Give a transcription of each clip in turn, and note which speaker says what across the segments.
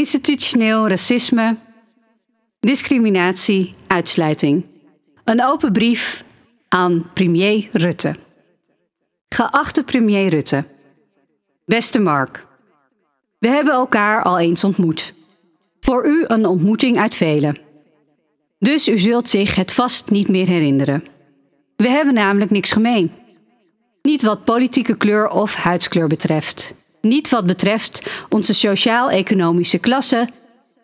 Speaker 1: Institutioneel racisme, discriminatie, uitsluiting. Een open brief aan premier Rutte. Geachte premier Rutte. Beste Mark. We hebben elkaar al eens ontmoet. Voor u een ontmoeting uit velen. Dus u zult zich het vast niet meer herinneren. We hebben namelijk niks gemeen. Niet wat politieke kleur of huidskleur betreft. Niet wat betreft onze sociaal-economische klasse.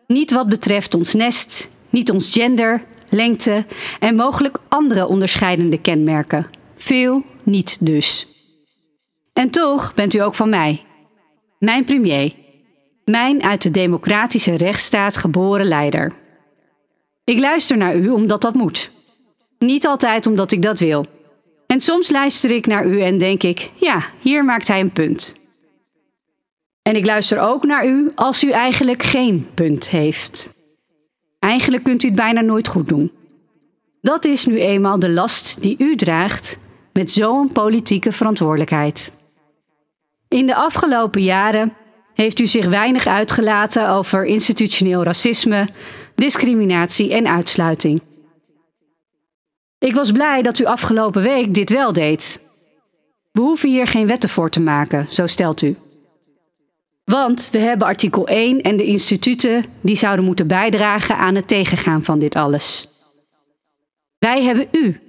Speaker 1: Niet wat betreft ons nest. Niet ons gender, lengte en mogelijk andere onderscheidende kenmerken. Veel niet dus. En toch bent u ook van mij. Mijn premier. Mijn uit de democratische rechtsstaat geboren leider. Ik luister naar u omdat dat moet. Niet altijd omdat ik dat wil. En soms luister ik naar u en denk ik: ja, hier maakt hij een punt. En ik luister ook naar u als u eigenlijk geen punt heeft. Eigenlijk kunt u het bijna nooit goed doen. Dat is nu eenmaal de last die u draagt met zo'n politieke verantwoordelijkheid. In de afgelopen jaren heeft u zich weinig uitgelaten over institutioneel racisme, discriminatie en uitsluiting. Ik was blij dat u afgelopen week dit wel deed. We hoeven hier geen wetten voor te maken, zo stelt u. Want we hebben artikel 1 en de instituten die zouden moeten bijdragen aan het tegengaan van dit alles. Wij hebben u.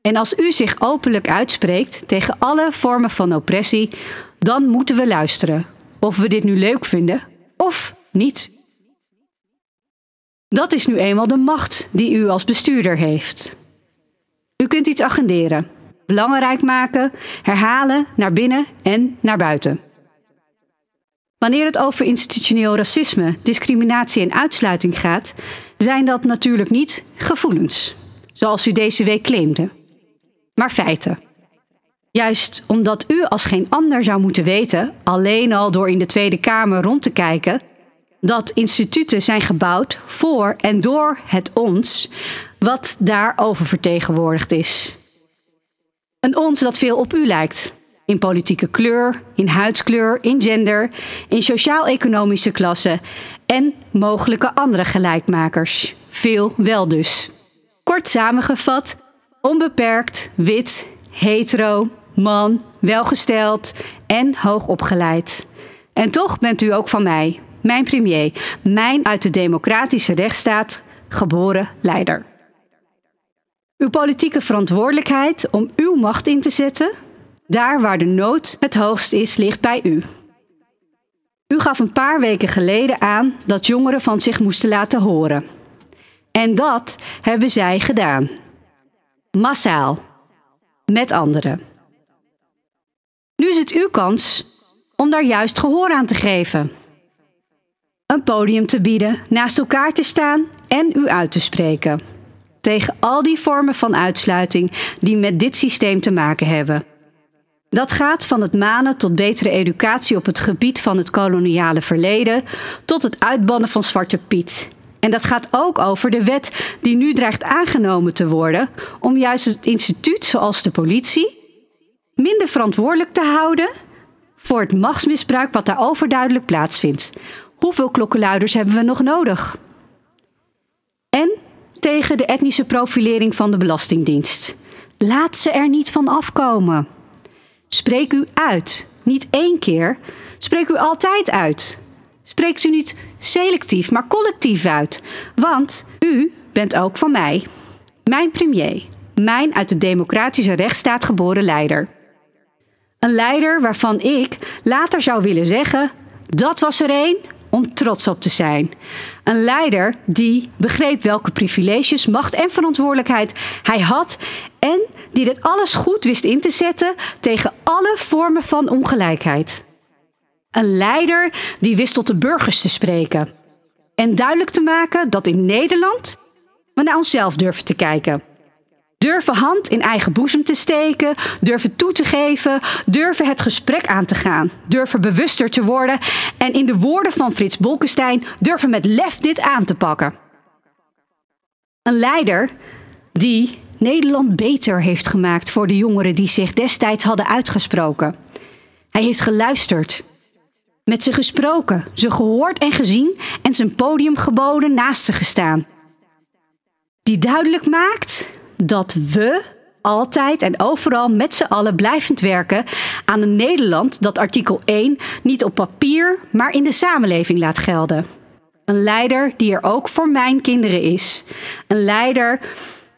Speaker 1: En als u zich openlijk uitspreekt tegen alle vormen van oppressie, dan moeten we luisteren. Of we dit nu leuk vinden of niet. Dat is nu eenmaal de macht die u als bestuurder heeft. U kunt iets agenderen, belangrijk maken, herhalen naar binnen en naar buiten. Wanneer het over institutioneel racisme, discriminatie en uitsluiting gaat, zijn dat natuurlijk niet gevoelens, zoals u deze week claimde, maar feiten. Juist omdat u als geen ander zou moeten weten, alleen al door in de Tweede Kamer rond te kijken, dat instituten zijn gebouwd voor en door het ons, wat daar oververtegenwoordigd is. Een ons dat veel op u lijkt, in politieke kleur, in huidskleur, in gender, in sociaal-economische klasse en mogelijke andere gelijkmakers. Veel wel dus. Kort samengevat, onbeperkt, wit, hetero, man, welgesteld en hoogopgeleid. En toch bent u ook van mij, mijn premier, mijn uit de democratische rechtsstaat geboren leider. Uw politieke verantwoordelijkheid om uw macht in te zetten daar waar de nood het hoogst is, ligt bij u. U gaf een paar weken geleden aan dat jongeren van zich moesten laten horen. En dat hebben zij gedaan. Massaal. Met anderen. Nu is het uw kans om daar juist gehoor aan te geven. Een podium te bieden, naast elkaar te staan en u uit te spreken. Tegen al die vormen van uitsluiting die met dit systeem te maken hebben. Dat gaat van het manen tot betere educatie op het gebied van het koloniale verleden, tot het uitbannen van Zwarte Piet. En dat gaat ook over de wet die nu dreigt aangenomen te worden, om juist het instituut zoals de politie minder verantwoordelijk te houden voor het machtsmisbruik wat daar overduidelijk plaatsvindt. Hoeveel klokkenluiders hebben we nog nodig? En tegen de etnische profilering van de Belastingdienst. Laat ze er niet van afkomen. Spreek u uit. Niet één keer. Spreek u altijd uit. Spreekt u niet selectief, maar collectief uit. Want u bent ook van mij. Mijn premier. Mijn uit de democratische rechtsstaat geboren leider. Een leider waarvan ik later zou willen zeggen: dat was er één om trots op te zijn. Een leider die begreep welke privileges, macht en verantwoordelijkheid hij had en die dit alles goed wist in te zetten tegen alle vormen van ongelijkheid. Een leider die wist tot de burgers te spreken en duidelijk te maken dat in Nederland we naar onszelf durven te kijken. Durven hand in eigen boezem te steken, durven toe te geven, durven het gesprek aan te gaan, durven bewuster te worden en in de woorden van Frits Bolkestein durven met lef dit aan te pakken. Een leider die Nederland beter heeft gemaakt voor de jongeren die zich destijds hadden uitgesproken. Hij heeft geluisterd. Met ze gesproken, ze gehoord en gezien en zijn podium geboden naast ze gestaan. Die duidelijk maakt dat we altijd en overal met z'n allen blijvend werken aan een Nederland dat artikel 1 niet op papier, maar in de samenleving laat gelden. Een leider die er ook voor mijn kinderen is. Een leider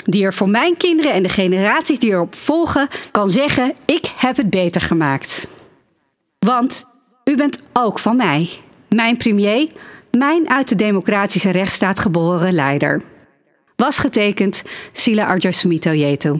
Speaker 1: die er voor mijn kinderen en de generaties die erop volgen kan zeggen: Ik heb het beter gemaakt. Want u bent ook van mij, mijn premier, mijn uit de democratische rechtsstaat geboren leider. Was getekend Sila Arjasumito Yetu.